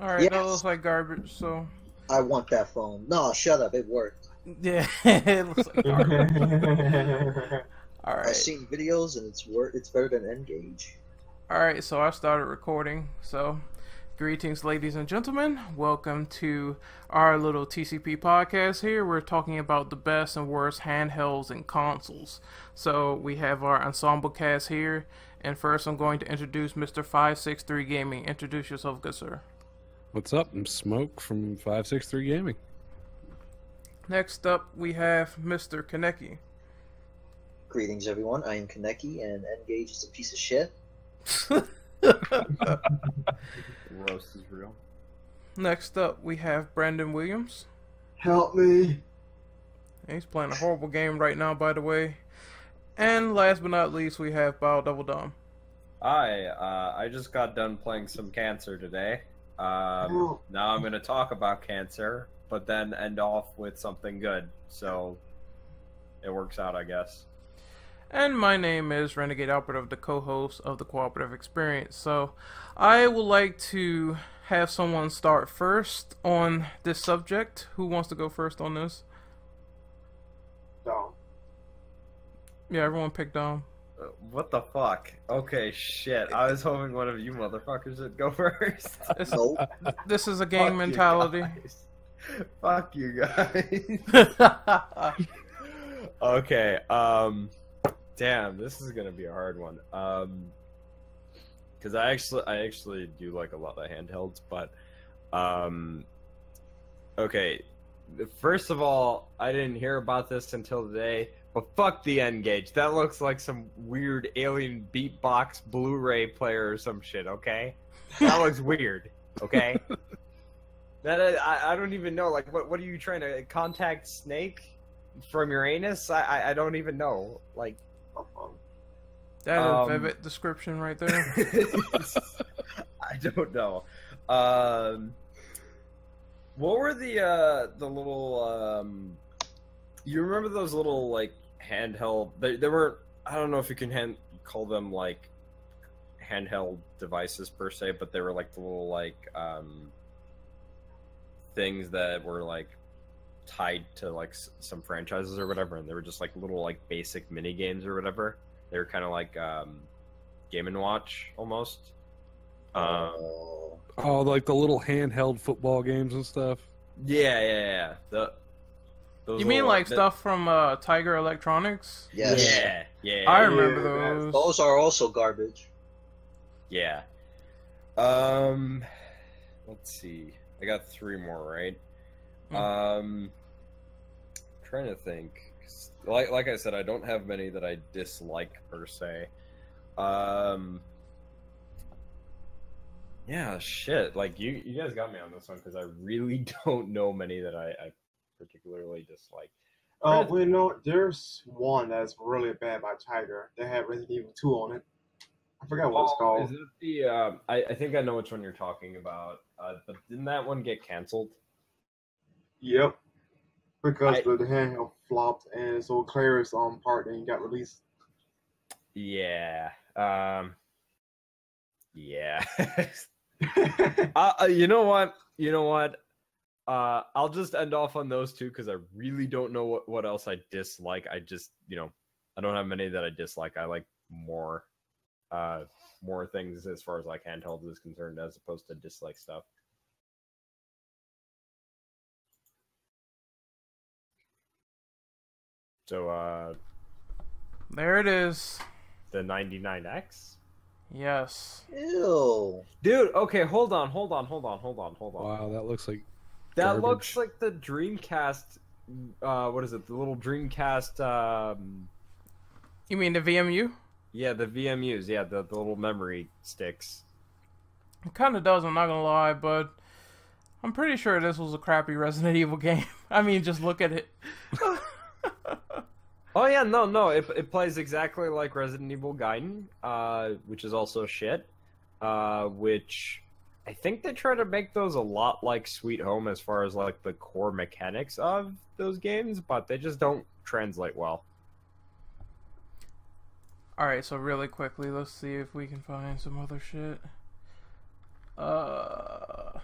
All right, that looks like garbage. So I want that phone. No, shut up. It worked. yeah, it looks like garbage. All I've seen videos and it's wor- It's better than N-Gage. all right. So I started recording. So greetings, ladies and gentlemen. Welcome to our little TCP podcast. Here we're talking about the best and worst handhelds and consoles. So we have our ensemble cast here. And first, I'm going to introduce Mr. Five Six Three Gaming. Introduce yourself, good sir. What's up? I'm Smoke from 563 Gaming. Next up, we have Mr. Kaneki. Greetings, everyone. I am Kaneki, and N-Gage is a piece of shit. Roast is real. Next up, we have Brandon Williams. Help me. He's playing a horrible game right now, by the way. And last but not least, we have Bao Double Dom. Hi, uh, I just got done playing some cancer today. Um, Oh. now I'm going to talk about cancer, but then end off with something good. So it works out, I guess. And my name is Renegade Operative, the co-host of the Cooperative Experience. So, I would like to have someone start first on this subject. Who wants to go first on this? No. Yeah, everyone picked Dom. What the fuck? Okay, shit. I was hoping one of you motherfuckers would go first. This, Nope. this is a Fuck game you mentality. guys. Fuck you guys. okay. Um. Damn, this is gonna be a hard one. Um. Because I actually, I actually do like a lot of handhelds, but, um. Okay. First of all, I didn't hear about this until today. But fuck the N-Gage. That looks like some weird alien beatbox Blu-ray player or some shit. Okay, that looks weird. Okay. That I, I don't even know. Like, what what are you trying to contact Snake from your anus? I I, I don't even know. Like, that Um, a vivid description right there. I don't know. Um, what were the uh the little um? You remember those little like handheld? They they were. I don't know if you can hand call them like handheld devices per se, but they were like the little like um things that were like tied to like s- some franchises or whatever, and they were just like little like basic mini games or whatever. They were kind of like um, Game and Watch almost. Um, Oh. Oh, like the little handheld football games and stuff. yeah, yeah, yeah. The those You mean little- like the- stuff from uh, Tiger Electronics? yes. Yeah, yeah, I remember Yeah, man. those. Those are also garbage. yeah. Um, let's see. I got three more, right? Hmm. Um, trying to think. Like, like I said, I don't have many that I dislike per se. Um, yeah, shit. Like you, you guys got me on this one because I really don't know many that I, I particularly dislike. Oh, well, you know, there's one that's really bad by Tiger. They had Resident Evil 2 on it. I forgot what it's Oh, called. Is it the? Um, I, I think I know which one you're talking about. Uh, but didn't that one get canceled? Yep. Because I- the, handheld flopped and so Claire's um, part then got released. Yeah. Um. Yeah. uh, uh, you know what? You know what? Uh, I'll just end off on those two because I really don't know what, what else I dislike. I just, you know, I don't have many that I dislike. I like more, uh, more things as far as like handhelds is concerned, as opposed to dislike stuff. So, uh, There it is. the 99X. Yes. Ew. Dude, okay, hold on, hold on, hold on, hold on, hold on. Wow, that looks like that garbage. looks like the Dreamcast. Uh, what is it? The little Dreamcast. Um, You mean the VMU? yeah, the VMUs. Yeah, the, the little memory sticks. It kind of does. I'm not gonna lie, but I'm pretty sure this was a crappy Resident Evil game. I mean, just look at it. Oh yeah, no, no, it it plays exactly like Resident Evil Gaiden, uh, which is also shit. Uh, which I think they try to make those a lot like Sweet Home as far as like the core mechanics of those games, but they just don't translate well. All right, so really quickly, let's see if we can find some other shit. Uh,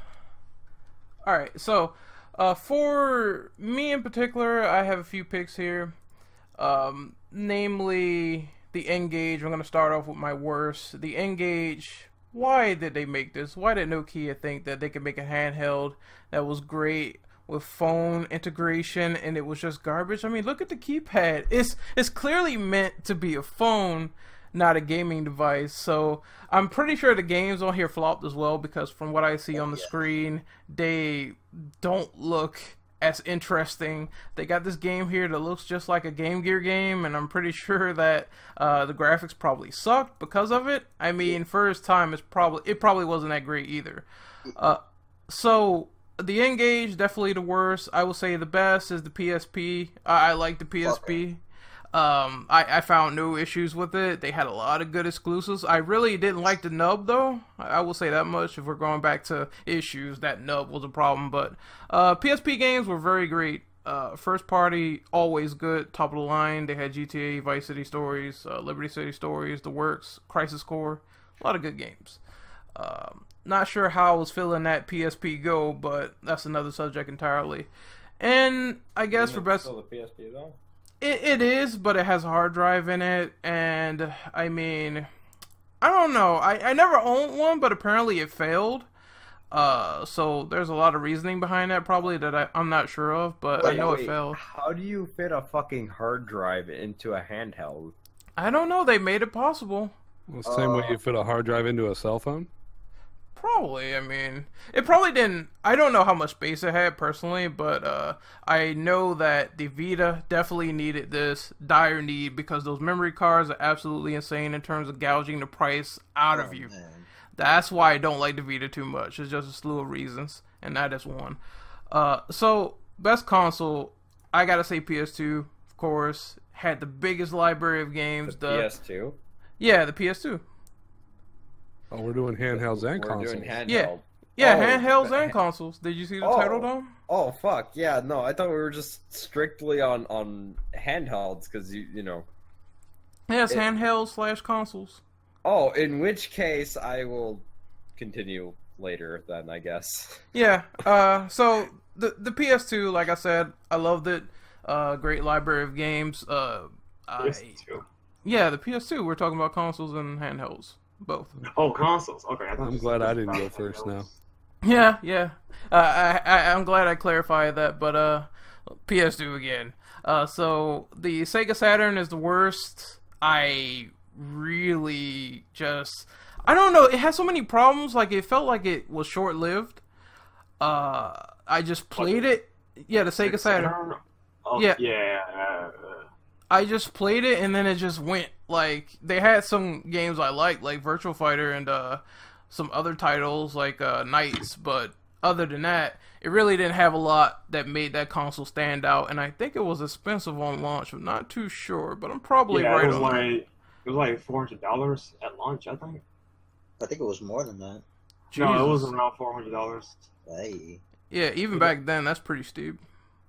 All right, so uh, for me in particular, I have a few picks here. Um, namely, the N-Gage. I'm going to start off with my worst. The N-Gage. Why did they make this? Why did Nokia think that they could make a handheld that was great with phone integration and it was just garbage? I mean, look at the keypad. It's it's clearly meant to be a phone, not a gaming device. So I'm pretty sure the games on here flopped as well because from what I see on the Yeah. screen, they don't look as interesting. They got this game here that looks just like a Game Gear game, and I'm pretty sure that uh, the graphics probably sucked because of it. I mean, first time it's probably it probably wasn't that great either. Uh, so the N-Gage definitely the worst. I will say the best is the PSP. I, I like the PSP. Um, I, I found no issues with it. They had a lot of good exclusives. I really didn't like the nub though. I, I will say that much. If we're going back to issues, that nub was a problem. But uh, PSP games were very great. Uh, first party always good, top of the line. They had GTA, Vice City Stories, uh, Liberty City Stories, The Works, Crisis Core, a lot of good games. Um, not sure how I was feeling that PSP Go, but that's another subject entirely. And I guess for best, Still the PSP though. It, it is, but it has a hard drive in it, and I mean, I don't know. I, I never owned one, but apparently it failed. Uh, so there's a lot of reasoning behind that, probably that I, I'm not sure of, but I know wait, it failed. How do you fit a fucking hard drive into a handheld? I don't know. They made it possible. The same way Uh, you fit a hard drive into a cell phone. Probably. I mean, it probably didn't. I don't know how much space it had personally, but uh, I know that the Vita definitely needed this dire need because those memory cards are absolutely insane in terms of gouging the price out of Oh, you. man. That's why I don't like the Vita too much. It's just a slew of reasons, and that is one. Uh, so best console, I gotta say PS2, of course. Had the biggest library of games. The The, PS2. yeah, the PS2. Oh, we're doing handhelds and We're consoles. doing handheld. Yeah. Yeah, Oh, handhelds and consoles. Did you see the Oh. title, Dom? Oh fuck yeah! No, I thought we were just strictly on on handhelds because you you know. Yes, It- handhelds slash consoles. Oh, in which case I will continue later then I guess. Yeah. Uh, so the the PS2, like I said, I loved it. Uh, great library of games. Uh, I, PS2. yeah, the PS2. We're talking about consoles and handhelds, both. Oh, consoles. Okay, I I'm glad I didn't go handhelds. first now. Yeah, yeah. Uh, I, I I'm glad I clarified that, but uh, PS2 again. Uh, so the Sega Saturn is the worst. I really just I don't know. It has so many problems. Like it felt like it was short lived. Uh, I just played it. Yeah, the Sega Saturn. Oh, Yeah. yeah. I just played it and then it just went. Like they had some games I liked, like Virtua Fighter and uh, some other titles like uh, NiGHTS, but other than that, it really didn't have a lot that made that console stand out. And I think it was expensive on launch. I'm not too sure, but I'm probably yeah, right it was on. that. like it was like four hundred dollars at launch. I think. I think it was more than that. No, it was around four hundred dollars. Hey. Yeah, even back then, that's pretty steep.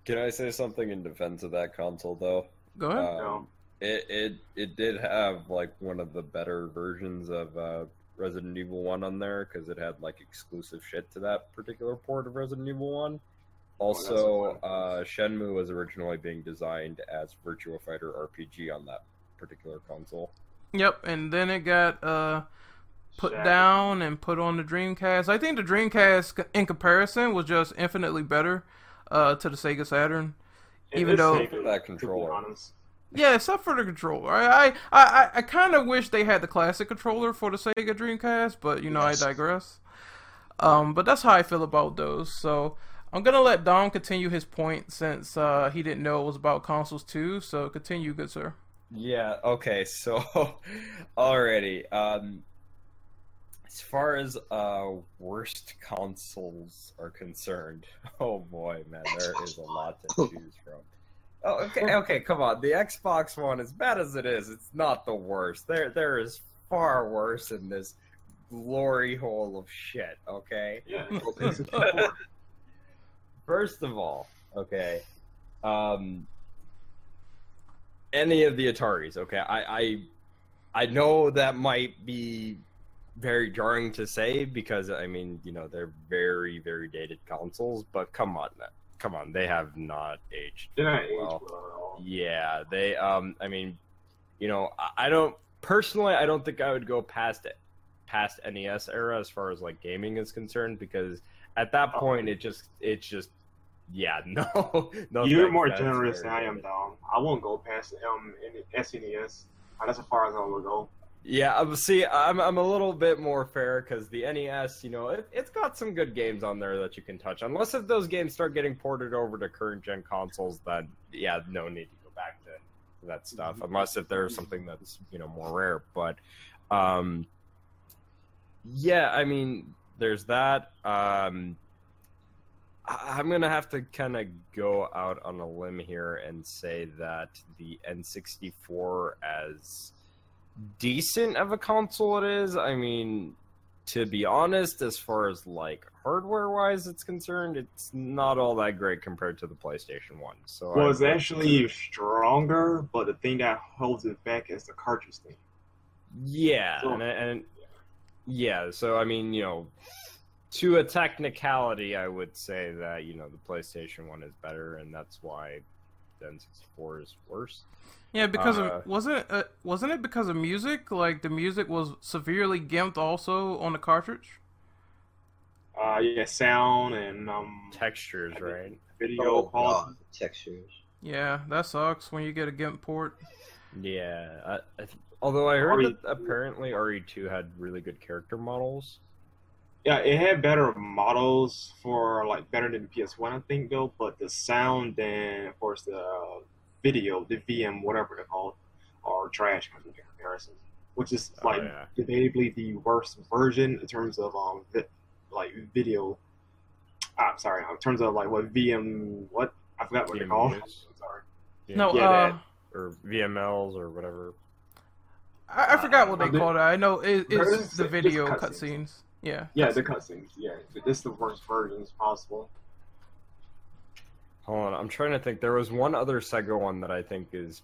Can I say something in defense of that console though? Go ahead. Um, No. it it it did have like one of the better versions of uh, Resident Evil One on there because it had like exclusive shit to that particular port of Resident Evil One. Also, that's a uh, Shenmue was originally being designed as Virtua Fighter RPG on that particular console. Yep, and then it got uh put Sad. down and put on the Dreamcast. I think the Dreamcast, in comparison, was just infinitely better uh, to the Sega Saturn. It Even though- safer, That controller. Yeah, except for the controller. I I I, I kind of wish they had the classic controller for the Sega Dreamcast, but you know Yes. I digress. Um, but that's how I feel about those. So I'm gonna let Dom continue his point since uh, he didn't know it was about consoles too. So continue, good sir. Yeah, okay, so already, um as far as uh worst consoles are concerned, oh boy, man, there is a lot to choose from. Oh, okay, okay, come on. The Xbox One, as bad as it is, it's not the worst. There there is far worse in this glory hole of shit, okay? Yeah. it's a keyboard. First of all, okay, um, any of the Ataris, okay. I, I, I know that might be very jarring to say because I mean, you know, they're very, very dated consoles. But come on, come on, they have not aged. They're not aged well. well. Yeah, they. Um, I mean, you know, I- I don't personally. I don't think I would go past it, past NES era as far as like gaming is concerned because at that Oh. point it just it's just yeah no no. You're more generous than I am, though. I won't go past um in SNES. That's as far as I will go. Yeah, um, see, I'm I'm a little bit more fair because the NES, you know, it, it's got some good games on there that you can touch. Unless if those games start getting ported over to current gen consoles, then yeah, no need to go back to that stuff. Unless if there's something that's you know more rare, but um, yeah, I mean, there's that. Um, I- I'm gonna have to kind of go out on a limb here and say that the N64 as decent of a console it is. I mean, to be honest, as far as like hardware wise it's concerned, it's not all that great compared to the PlayStation One. So Well, I it's actually stronger, but the thing that holds it back is the cartridge thing. yeah, So- and, and yeah. So I mean, you know, to a technicality, I would say that you know the PlayStation One is better, and that's why the N64 is worse. Yeah, because Uh, of wasn't it uh, wasn't it because of music? Like the music was severely gimped also on the cartridge. Uh, yeah, sound and um Textures, right? video Oh, quality. God, textures. Yeah, that sucks when you get a gimp port. Yeah, I, I th- although I heard RE that apparently RE2 had really good character models. Yeah, it had better models for like better than PS1, I think though. But the sound and of course the uh, video, the VM, whatever they're called, are trash in comparison. Which is Oh, like yeah. debatably the worst version in terms of um vi- like video. I'm sorry, in terms of like what VM, what I forgot what they're called. I'm sorry. Yeah. No, Yeah, uh, that- or VMLs or whatever. I, I forgot what they Uh, the- called it. I know it, it's the just video cutscenes. Cutscenes. Yeah. Yeah, the cutscenes. Yeah, this is the worst versions possible. Hold on, I'm trying to think. There was one other Sega one that I think is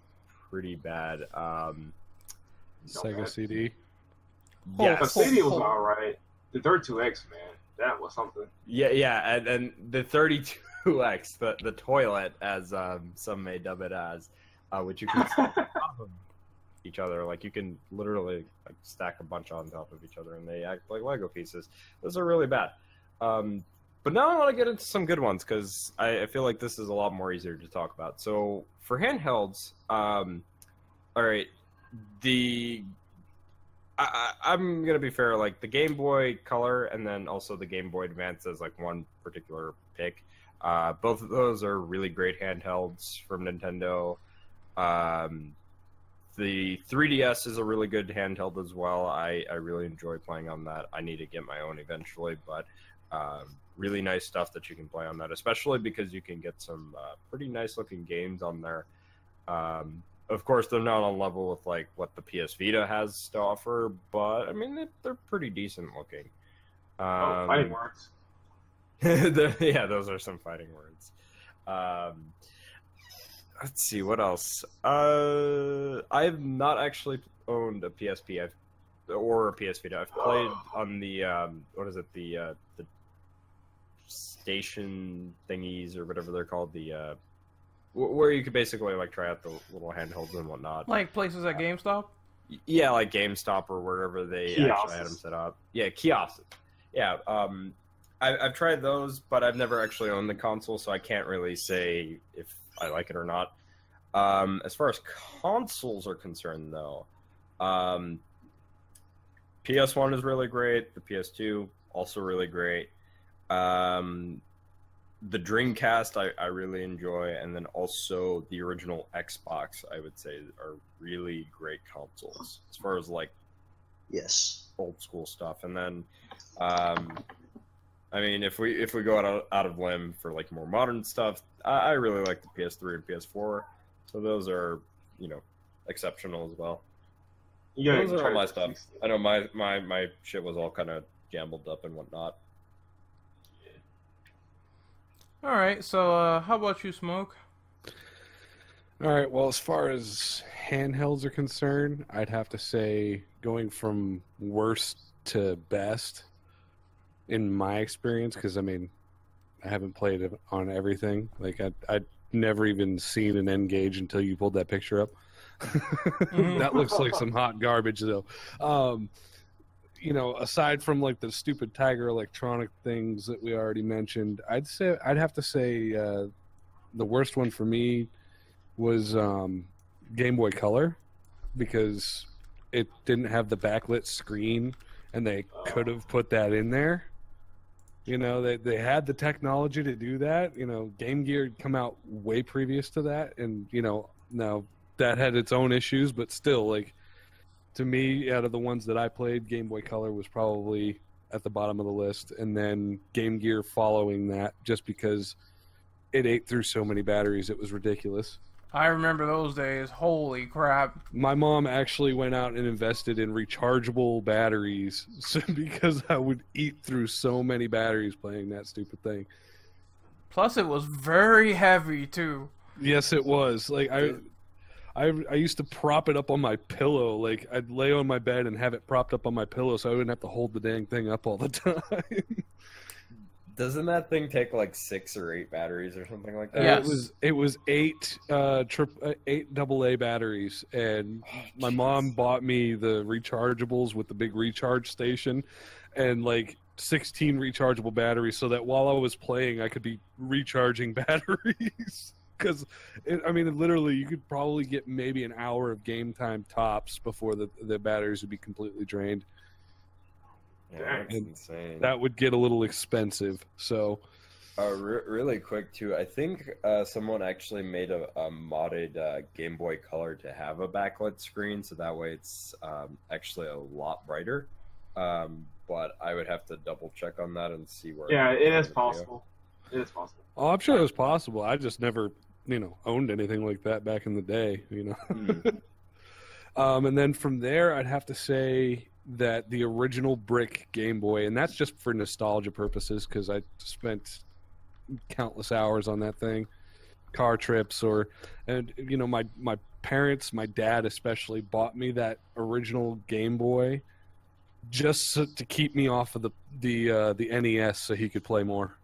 pretty bad. Um, Sega CD. Oh, The yes. CD was alright. The 32X, man, that was something. Yeah, yeah, and, and the 32X, the the toilet, as um, some may dub it as, uh, which you can stack on top of each other. Like you can literally like, stack a bunch on top of each other, and they act like Lego pieces. Those are really bad. Um, but now I want to get into some good ones because I, I feel like this is a lot more easier to talk about. So for handhelds, um, all right, the I, I'm gonna be fair. Like the Game Boy Color and then also the Game Boy Advance as like one particular pick. Uh, both of those are really great handhelds from Nintendo. Um, the 3DS is a really good handheld as well. I, I really enjoy playing on that. I need to get my own eventually, but um, really nice stuff that you can play on that, especially because you can get some uh, pretty nice looking games on there. Um, of course, they're not on level with like what the PS Vita has to offer, but I mean they're, pretty decent looking. oh, Um, fighting words. yeah, those are some fighting words. Um, let's see what else. Uh, I've not actually owned a PSP I've, or a PS Vita. I've played on the um, what is it the uh, the station thingies or whatever they're called the uh, wh- where you could basically like try out the little handhelds and whatnot. Like places at GameStop. Yeah, like GameStop or wherever they actually had them set up. Yeah, kiosks. Yeah, um, I, I've tried those, but I've never actually owned the console, so I can't really say if I like it or not. Um, as far as consoles are concerned, though, um, PS1 is really great. The PS2 also really great. Um, the Dreamcast I, I really enjoy, and then also the original Xbox I would say are really great consoles as far as like Yes. old school stuff. And then, um, I mean, if we if we go out of, out of limb for like more modern stuff, I, I really like the PS3 and PS4. So those are you know exceptional as well. Yeah, Those are all my stuff. I know my my my shit was all kind of jumbled up and whatnot. All right. So, uh, how about you, Smoke? All right. Well, as far as handhelds are concerned, I'd have to say going from worst to best in my experience because I mean I haven't played it on everything. Like I I'd never even seen an N-Gage until you pulled that picture up. that looks like some hot garbage though. Um, you know, aside from like the stupid Tiger electronic things that we already mentioned, I'd say I'd have to say uh, the worst one for me was um, Game Boy Color because it didn't have the backlit screen, and they could have put that in there. You know, they they had the technology to do that. You know, Game Gear had come out way previous to that, and you know now that had its own issues, but still, like to me, out of the ones that I played, Game Boy Color was probably at the bottom of the list, and then Game Gear following that, just because it ate through so many batteries, it was ridiculous. I remember those days. Holy crap! My mom actually went out and invested in rechargeable batteries because I would eat through so many batteries playing that stupid thing. Plus, it was very heavy too. Yes, it was. Like I, I, I used to prop it up on my pillow. Like I'd lay on my bed and have it propped up on my pillow, so I wouldn't have to hold the dang thing up all the time. Doesn't that thing take like six or eight batteries or something like that? Yes. It was it was eight uh trip uh, eight double A batteries, and my mom bought me the rechargeables with the big recharge station, and like. 16 rechargeable batteries so that while I was playing I could be recharging batteries because I mean literally you could probably get maybe an hour of game time tops before the the batteries would be completely drained Yeah, that's insane. that would get a little expensive so Uh, re- really quick too, I think uh, someone actually made a, a modded uh, Game Boy Color to have a backlit screen, so that way it's um, actually a lot brighter. Um, but I would have to double check on that and see where. Yeah, it is Yeah. possible. It is possible. oh I'm sure it was possible I just never you know owned anything like that back in the day you know Hmm. Um, and then from there, I'd have to say that the original brick Game Boy, and that's just for nostalgia purposes because I spent countless hours on that thing, car trips, or and you know my my parents, my dad especially, bought me that original Game Boy just so, to keep me off of the the uh, the NES so he could play more.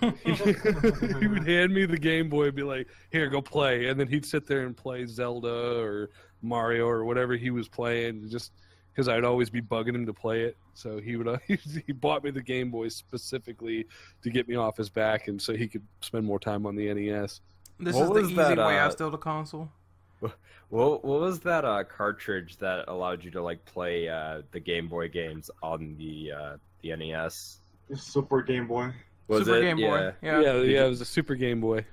he would hand me the Game Boy and be like, "Here, go play," and then he'd sit there and play Zelda or Mario or whatever he was playing, just because I'd always be bugging him to play it. So he would he bought me the Game Boy specifically to get me off his back, and so he could spend more time on the NES. This What is the easy that, way I uh, steal the console. What what was that uh, cartridge that allowed you to like play uh, the Game Boy games on the uh, the NES? Super Game Boy. Was Super it? Game Boy. Yeah, Yeah. yeah, it was a Super Game Boy.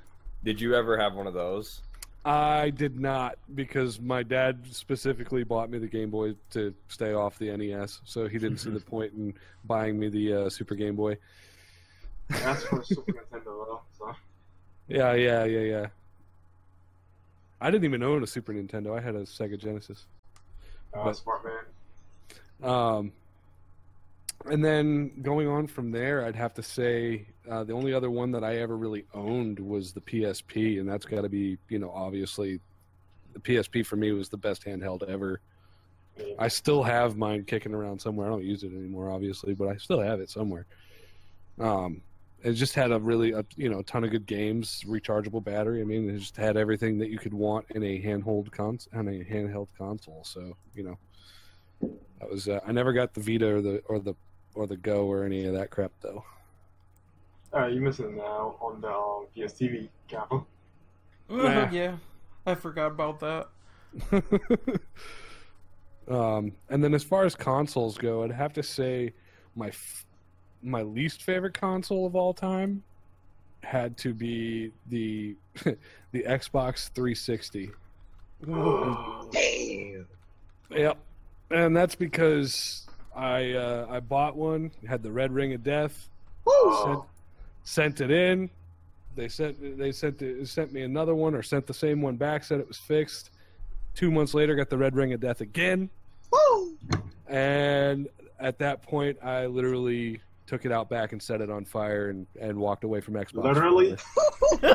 Did you ever have one of those? I did not because my dad specifically bought me the Game Boy to stay off the NES, so he didn't see the point in buying me the uh, Super Game Boy. That's for Super Nintendo though. So Yeah, yeah, yeah, yeah. I didn't even own a Super Nintendo. I had a Sega Genesis. uh, But- smart man. Um, and then going on from there, I'd have to say uh, the only other one that I ever really owned was the PSP, and that's got to be, you know, obviously the PSP for me was the best handheld ever. I still have mine kicking around somewhere. I don't use it anymore, obviously, but I still have it somewhere. Um, it just had a really, a, you know, a ton of good games, rechargeable battery. I mean, it just had everything that you could want in a handheld cons on a handheld console. So, you know, that was. Uh, I never got the Vita or the or the or the Go or any of that crap though. Uh, you missing now on the um, PSTV Kappa. Nah. yeah. I forgot about that. um, and then as far as consoles go, I'd have to say my f- my least favorite console of all time had to be the the Xbox 360. Damn. Yep, and that's because I uh, I bought one, had the red ring of death, sent, sent it in. They sent they sent it, sent me another one or sent the same one back, said it was fixed. Two months later, got the red ring of death again, Woo! and at that point, I literally took it out back and set it on fire and, and walked away from Xbox. Literally?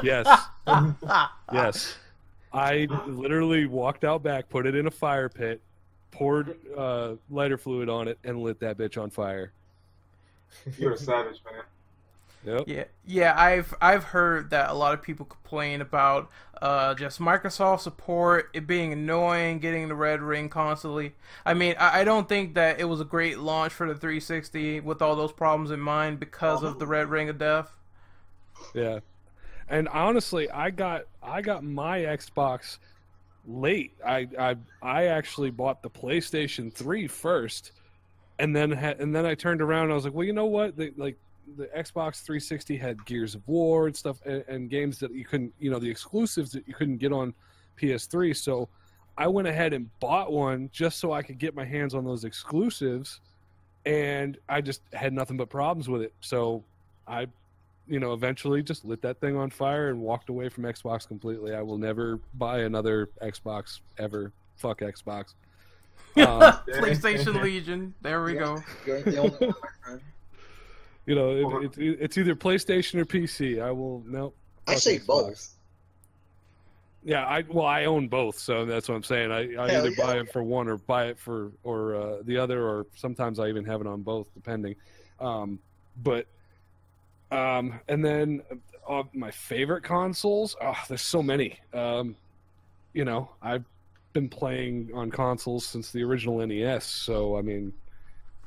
Yes, yes. I literally walked out back, put it in a fire pit, poured uh, lighter fluid on it, and lit that bitch on fire. You're a savage, man. Yep. Yeah, yeah, I've I've heard that a lot of people complain about uh, just Microsoft support, it being annoying, getting the red ring constantly. I mean, I, I don't think that it was a great launch for the 360 with all those problems in mind because of the red ring of death. Yeah. And honestly, I got I got my Xbox late. I I I actually bought the PlayStation 3 first and then and then I turned around and I was like, "Well, you know what? The, like the Xbox 360 had Gears of War and stuff and, and games that you couldn't, you know, the exclusives that you couldn't get on PS3. So I went ahead and bought one just so I could get my hands on those exclusives and I just had nothing but problems with it. So I you know, eventually just lit that thing on fire and walked away from Xbox completely. I will never buy another Xbox ever. Fuck Xbox. Um, PlayStation Legion. There we Yeah. go. You ain't the only one, my friend. you know, it, it, it's either PlayStation or PC. I will no. I say Xbox. both. Yeah, I well, I own both, so that's what I'm saying. I, I Hell either buy yeah. it for one or buy it for or uh, the other, or sometimes I even have it on both, depending. Um, but um, and then uh, my favorite consoles. Oh, there's so many. Um, you know, I've been playing on consoles since the original NES, so I mean,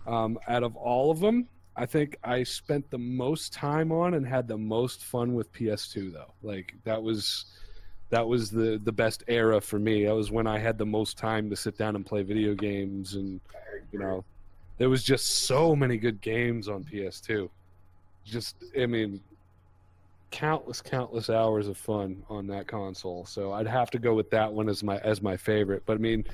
um, out of all of them, I think I spent the most time on and had the most fun with PS2 though. Like that was that was the the best era for me. That was when I had the most time to sit down and play video games and you know there was just so many good games on PS2. Just I mean countless countless hours of fun on that console. So I'd have to go with that one as my as my favorite. But I mean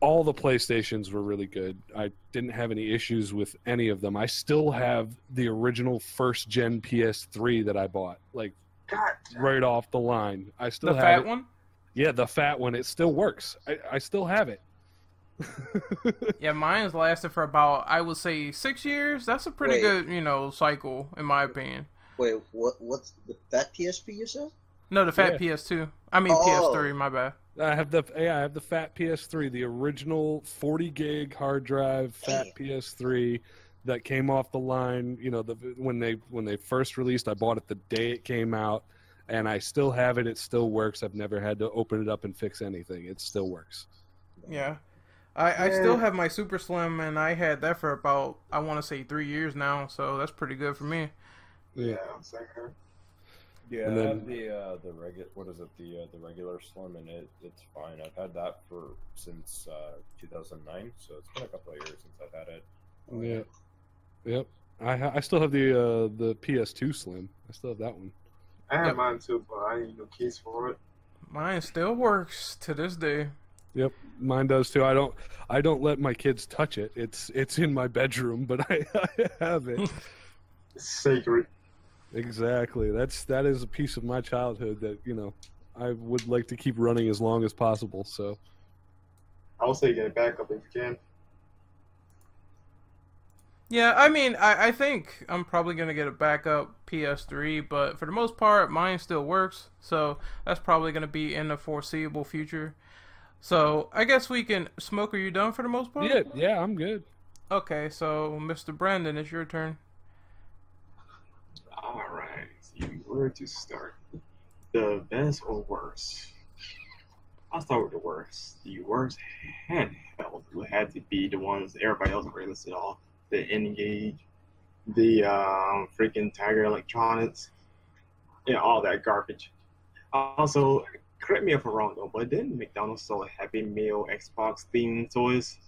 all the PlayStations were really good. I didn't have any issues with any of them. I still have the original first gen PS3 that I bought, like God, right off the line. I still The have fat it. one? Yeah, the fat one. It still works. I, I still have it. Yeah, mine's lasted for about I would say six years. That's a pretty Wait. good, you know, cycle in my opinion. Wait, what? What's the that PSP you said? No, the fat Yeah. PS2. I mean Oh. PS3. My bad. I have the yeah, I have the fat PS3, the original 40 gig hard drive fat Damn. PS3 that came off the line. You know, the when they when they first released, I bought it the day it came out, and I still have it. It still works. I've never had to open it up and fix anything. It still works. Yeah. I, I still have my Super Slim, and I had that for about I want to say three years now, so that's pretty good for me. yeah. Yeah, And I then- have the uh, the regular what is it the uh, the regular slim and it it's fine. I've had that for since uh, 2009, so it's been a couple of years since I've had it. Yeah. Yep. I ha- I still have the uh, the PS2 Slim. I still have that one. I have Yep. mine too, but I ain't no keys for it. Mine still works to this day. Yep, mine does too. I don't I don't let my kids touch it. It's it's in my bedroom, but I, I have it. It's sacred. exactly. That's that is a piece of my childhood that you know I would like to keep running as long as possible. So I would say get it back up if you can. Yeah, I mean, I, I think I'm probably gonna get a backup PS3, but for the most part, mine still works. So that's probably gonna be in the foreseeable future. So I guess we can smoke. Are you done for the most part? yeah, yeah, I'm good. Okay, so Mr. Brandon, it's your turn. All right, see where to start. The best or worst? I'll start with the worst. The worst handheld would have to be the ones everybody else already listed off. The N-Gage, the um, freaking Tiger Electronics, and all that garbage. Also, correct me if I'm wrong though, but didn't McDonald's sell a Happy Meal Xbox themed toys?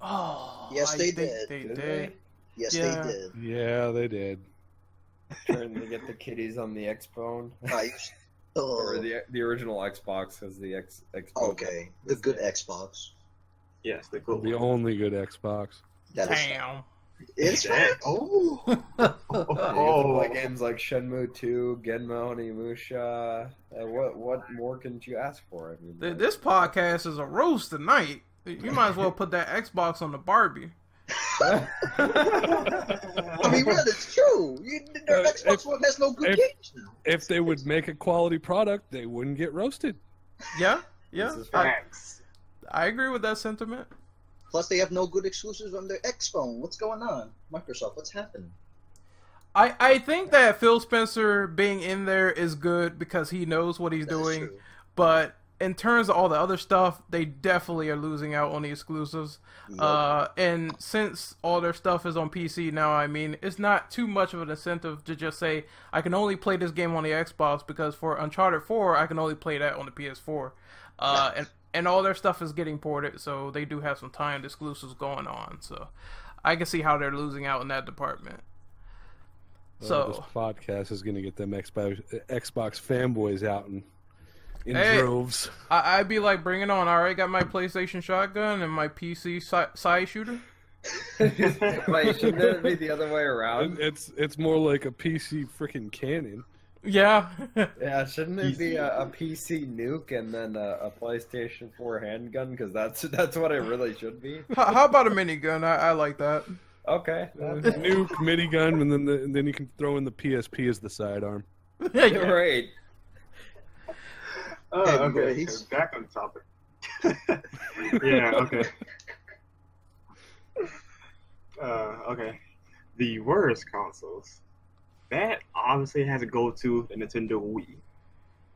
Oh, Yes, I they think did. They Did did. Yes, Yeah. they did. Yeah, they did. Trying to get the kitties on the Xbone. I used, Or the the original Xbox has the X Xbox. okay, the good Xbox. Yes, the good The one. only good Xbox. That is, Damn. it's That- oh, Yeah, you get to Oh. play games like Shenmue 2, Genma, Onimusha. Uh, what what more can you ask for? I mean, like- This podcast is a roast tonight. You might as well put that Xbox on the Barbie. I mean, really, it's true. You, their Uh, Xbox if- One has no good if- games now. If they would make a quality product, they wouldn't get roasted. Yeah, yeah. This is I. I agree with that sentiment. Plus, they have no good exclusives on their X phone. What's going on, Microsoft? What's happening? I, I think that Phil Spencer being in there is good because he knows what he's That doing. But in terms of all the other stuff, they definitely are losing out on the exclusives. Yep. Uh, and since all their stuff is on PC now, I mean, it's not too much of an incentive to just say I can only play this game on the Xbox because for Uncharted 4, I can only play that on the PS4. Uh, and and all their stuff is getting ported, so they do have some timed exclusives going on. So I can see how they're losing out in that department. Well, So- this podcast is going to get them Xbox Xbox fanboys out in, in Hey. droves. I, I'd be like, bring it on. I already got my PlayStation shotgun and my PC si- side shooter. Wait, shouldn't it be the other way around? It's it's more like a PC freaking cannon. Yeah. Yeah, shouldn't it be a, a PC nuke and then a, a PlayStation 4 handgun? Because that's that's what it really should be. how, how about a minigun? I, I like that. Okay. Uh, nuke, minigun, and then the, and then you can throw in the PSP as the sidearm. yeah. Great. Oh, Hey, okay. boys. Back on topic. yeah, okay. Uh, okay. The worst consoles. That obviously has to go to the Nintendo Wii.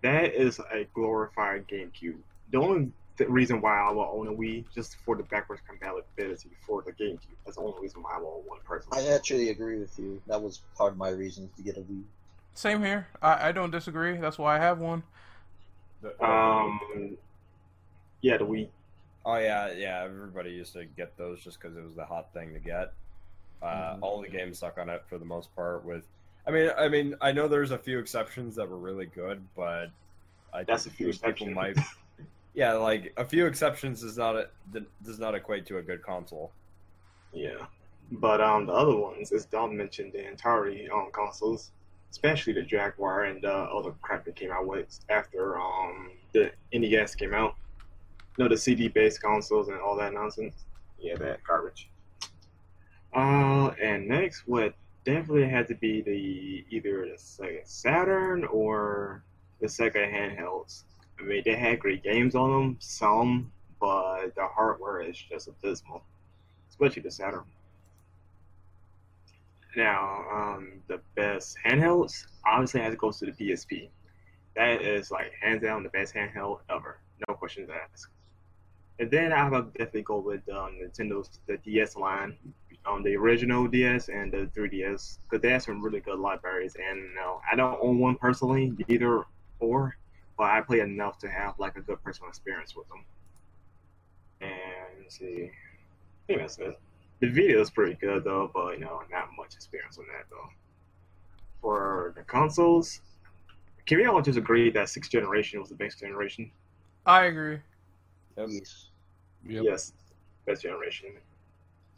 That is a glorified GameCube. The only th- reason why I will own a Wii just for the backwards compatibility for the GameCube. That's the only reason why I will own one personally. I actually agree with you. That was part of my reasons to get a Wii. Same here. I, I don't disagree. That's why I have one. Um, yeah, the Wii. Oh yeah, yeah. Everybody used to get those just because it was the hot thing to get. Uh, Mhm. All the games suck on it for the most part. With, I mean, I mean, I know there's a few exceptions that were really good, but I That's a few people exceptions. might. Yeah, like a few exceptions does not does not equate to a good console. Yeah, but um, the other ones, as Dom mentioned, the Atari um consoles, especially the Jaguar and uh, other crap that came out with after um the NES came out. You know the CD-based consoles and all that nonsense. Yeah, that garbage. Uh, and next would definitely had to be the either the Sega Saturn or the Sega handhelds. I mean, they had great games on them, some, but the hardware is just abysmal especially the Saturn. Now, um, the best handhelds obviously has to go to the PSP. That is like hands down the best handheld ever, no questions asked. And then I would definitely go with um, Nintendo's the DS line, um, the original DS and the 3DS, because they have some really good libraries. And you know, I don't own one personally, either or, but I play enough to have like a good personal experience with them. And let's see, I think that's it. The video is pretty good though, but you know, not much experience on that though. For the consoles, can we all just agree that sixth generation was the best generation? I agree. Yep. Yes. Yep. Yes, best generation.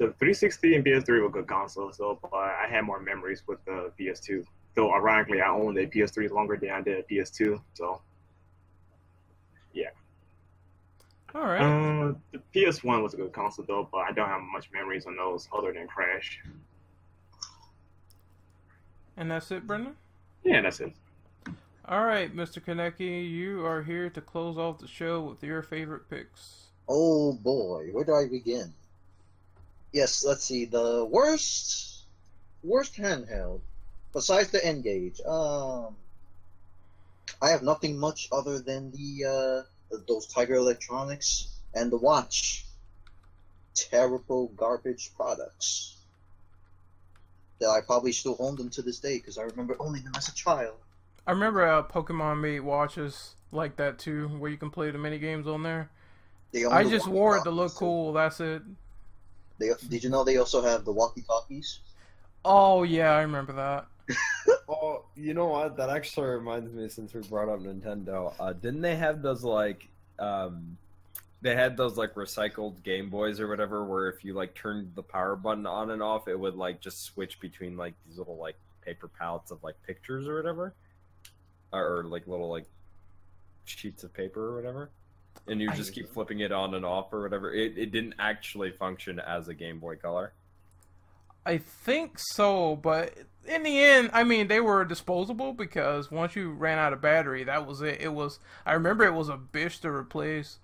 The 360 and PS3 were good consoles though, but I had more memories with the PS2. Though ironically, I owned a PS3 longer than I did a PS2, so yeah. All right. Uh, the PS1 was a good console though, but I don't have much memories on those other than Crash. and that's it, Brendan? Yeah, that's it. All right, Mr. Kaneki, you are here to close off the show with your favorite picks. Oh boy, where do I begin? Yes, let's see. The worst, worst handheld, besides the N-Gage. Um, I have nothing much other than the uh, those Tiger Electronics and the watch. Terrible garbage products. That I probably still own them to this day because I remember owning them as a child. I remember uh, Pokemon made watches like that too, where you can play the mini games on there. They I just wore it to look cool. That's it. They, did you know they also have the walkie-talkies? Oh yeah, I remember that. Oh, you know what? That actually reminds me. Since we brought up Nintendo, uh, didn't they have those like, um, they had those like recycled Game Boys or whatever, where if you like turned the power button on and off, it would like just switch between like these little like paper palettes of like pictures or whatever, or, or like little like sheets of paper or whatever, and you just keep flipping it on and off or whatever. It it didn't actually function as a Game Boy Color. I think so, but in the end, I mean, they were disposable because once you ran out of battery, that was it. It was. I remember it was a bitch to replace.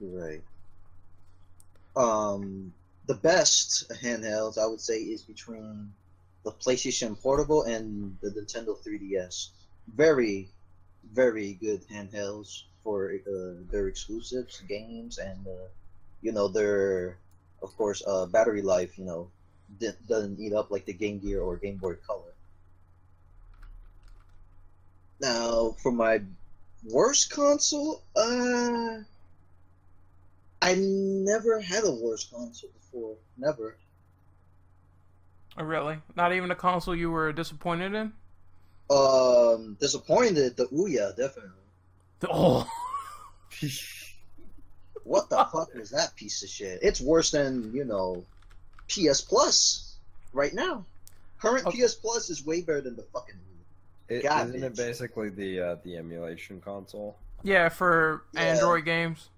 Right. um, the best handhelds I would say is between the PlayStation Portable and the Nintendo 3DS. Very, very good handhelds for uh, their exclusives, games, and uh, you know their, of course, uh, battery life. You know, doesn't eat up like the Game Gear or Game Boy Color. Now, for my worst console, uh, I never had a worst console before. Never. Oh, really? Not even a console you were disappointed in? Um, disappointed. The Ouya, definitely. Oh, What the fuck was that piece of shit? It's worse than you know, PS Plus right now. Current Okay. PS Plus is way better than the fucking. Ouya. It, Garbage. isn't it basically the uh, the emulation console? yeah, for Yeah. Android games.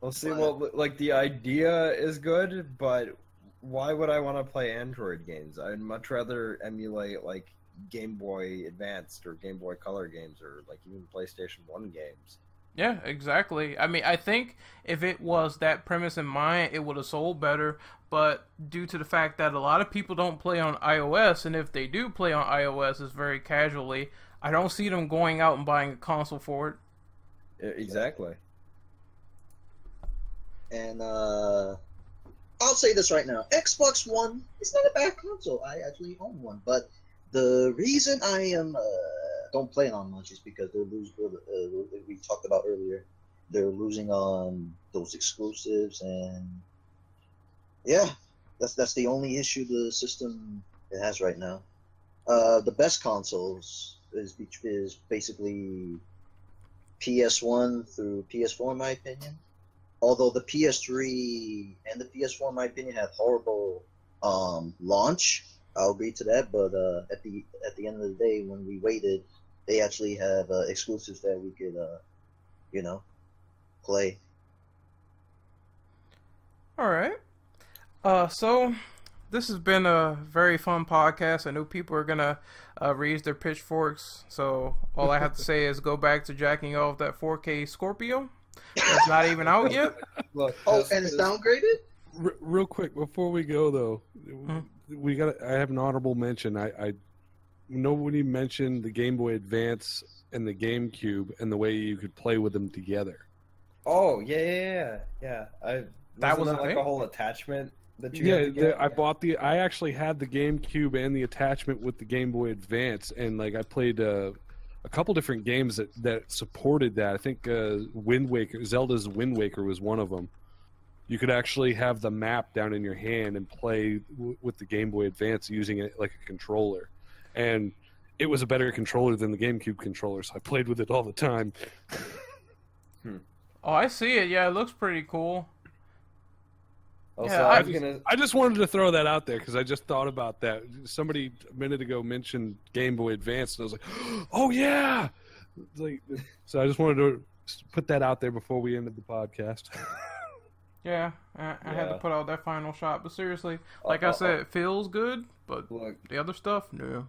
Well, see, But- well, like the idea is good, but why would I want to play Android games? I'd much rather emulate like Game Boy Advanced or Game Boy Color games or like even PlayStation One games. Yeah, exactly. I mean, I think if it was that premise in mind, it would have sold better. But due to the fact that a lot of people don't play on iOS, and if they do play on iOS, it's very casually, I don't see them going out and buying a console for it. Exactly. And uh, I'll say this right now: Xbox One is not a bad console. I actually own one, but the reason I am uh, don't play it on much is because they're losing. Uh, we talked about earlier, they're losing on those exclusives, and yeah, that's that's the only issue the system it has right now. Uh, the best consoles is is basically PS1 through PS4, in my opinion although the PS3 and the PS4, in my opinion, had horrible um, launch. I'll agree to that. But uh, at the at the end of the day, when we waited, they actually have uh, exclusives that we could, uh, you know, play. All right. Uh, so this has been a very fun podcast. I know people are gonna uh, raise their pitchforks. So all I have to say is go back to jacking off that 4K Scorpio. It's not even out yet. Look. Oh, and it's downgraded. Real quick before we go though, Hmm. We got. I have an honorable mention. I, I nobody mentioned the Game Boy Advance and the GameCube and the way you could play with them together. Oh yeah, yeah, yeah, yeah. I That wasn't a like a whole attachment that you Yeah, the, get? I bought the. I actually had the GameCube and the attachment with the Game Boy Advance, and like I played uh, a couple different games that that supported that. I think uh, Wind Waker, Zelda's Wind Waker was one of them. You could actually have the map down in your hand and play w- with the Game Boy Advance using it like a controller, and it was a better controller than the GameCube controller, so I played with it all the time. Hmm. Oh, I see it. Yeah, it looks pretty cool. Also, Yeah, I I was gonna. I just wanted to throw that out there because I just thought about that. Somebody a minute ago mentioned Game Boy Advance, and I was like, "Oh yeah!" Like, so I just wanted to put that out there before we ended the podcast. Yeah, I, I had to put out that final shot. But seriously, like Uh, I uh, said, it feels good. But Look, the other stuff, no.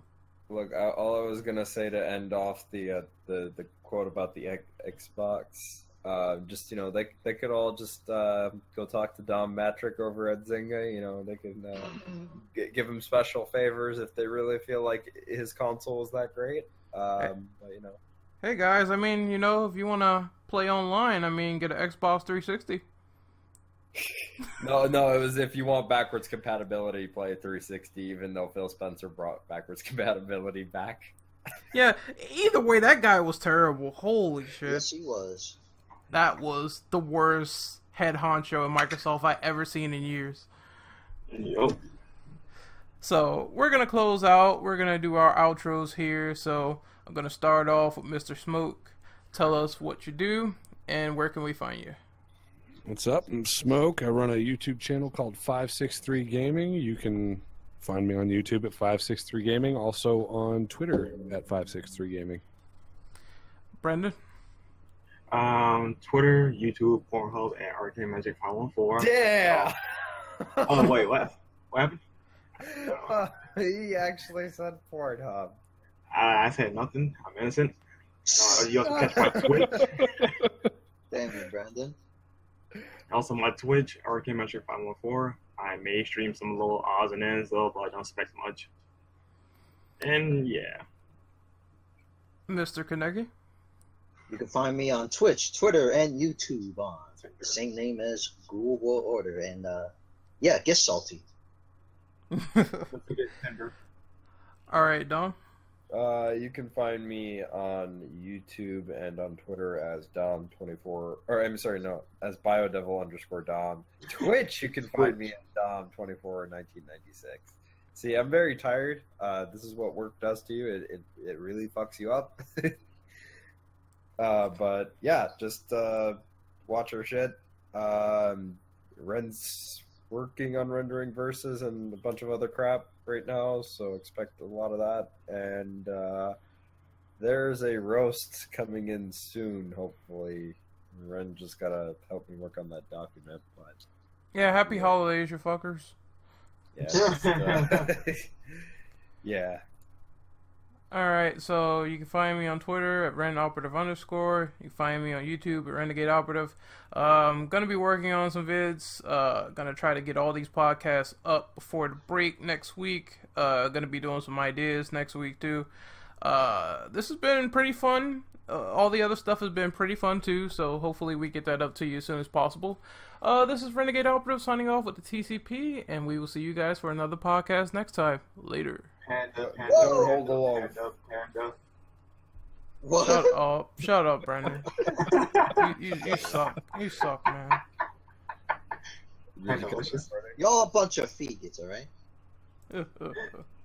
Look, I, all I was gonna say to end off the uh, the the quote about the X- Xbox, uh, just you know, they they could all just uh, go talk to Don Mattrick over at Zynga. You know, they can uh, g- give him special favors if they really feel like his console is that great. Um, but you know, Hey guys, I mean, you know, if you want to play online, I mean, get an Xbox 360. No, no, it was if you want backwards compatibility, play 360. Even though Phil Spencer brought backwards compatibility back. Yeah, either way, that guy was terrible. Holy shit. Yes, he was. That was the worst head honcho in Microsoft I ever seen in years. Yup. So we're gonna close out. We're gonna do our outros here. So I'm gonna start off with Mr. Smoke. Tell us what you do and where can we find you. What's up? I'm Smoke. I run a YouTube channel called 563 Gaming. You can find me on YouTube at 563 Gaming, also on Twitter at 563 Gaming. Brendan. Um, Twitter, YouTube, Pornhub at Arcade Magic 514. Damn. Oh wait, what? What happened? he actually said Pornhub. I, I said nothing. I'm innocent. Uh, you have to catch my Twitch. Damn you, Brandon. Also, my Twitch, Arcane Metric 514. I may stream some little odds and ends though, but I don't expect much. And yeah. Mr. Kaneki? You can find me on Twitch, Twitter, and YouTube on the same name as Google World Order. And uh, yeah, get salty. Let's get. All right, Dom. Uh, you can find me on YouTube and on Twitter as Dom24, or I'm sorry, no, as Biodevil underscore Dom. Twitch, you can find me at Dom241996. See, I'm very tired. Uh, this is what work does to you. It, it, it really fucks you up. uh, but yeah, just uh, watch our shit. Um, Ren's working on rendering verses and a bunch of other crap right now, so expect a lot of that. And uh, there's a roast coming in soon, hopefully. Ren just gotta help me work on that document, but Yeah, happy holidays, you fuckers. yeah, uh, yeah. All right, so you can find me on Twitter at Ren Operative underscore. You can find me on YouTube at Renegade Operative. Um, gonna be working on some vids. Uh, gonna try to get all these podcasts up before the break next week. Uh, gonna be doing some ideas next week too. Uh, this has been pretty fun. Uh, all the other stuff has been pretty fun too. So hopefully we get that up to you as soon as possible. Uh, this is Renegade Operative signing off with the TCP, and we will see you guys for another podcast next time. Later. Panda, uh, panda, Whoa. Hold panda, along. panda, panda. What? Shut up! Shut up, Brandon. You, you, you suck. You suck, man. Y'all a bunch of faggots, alright?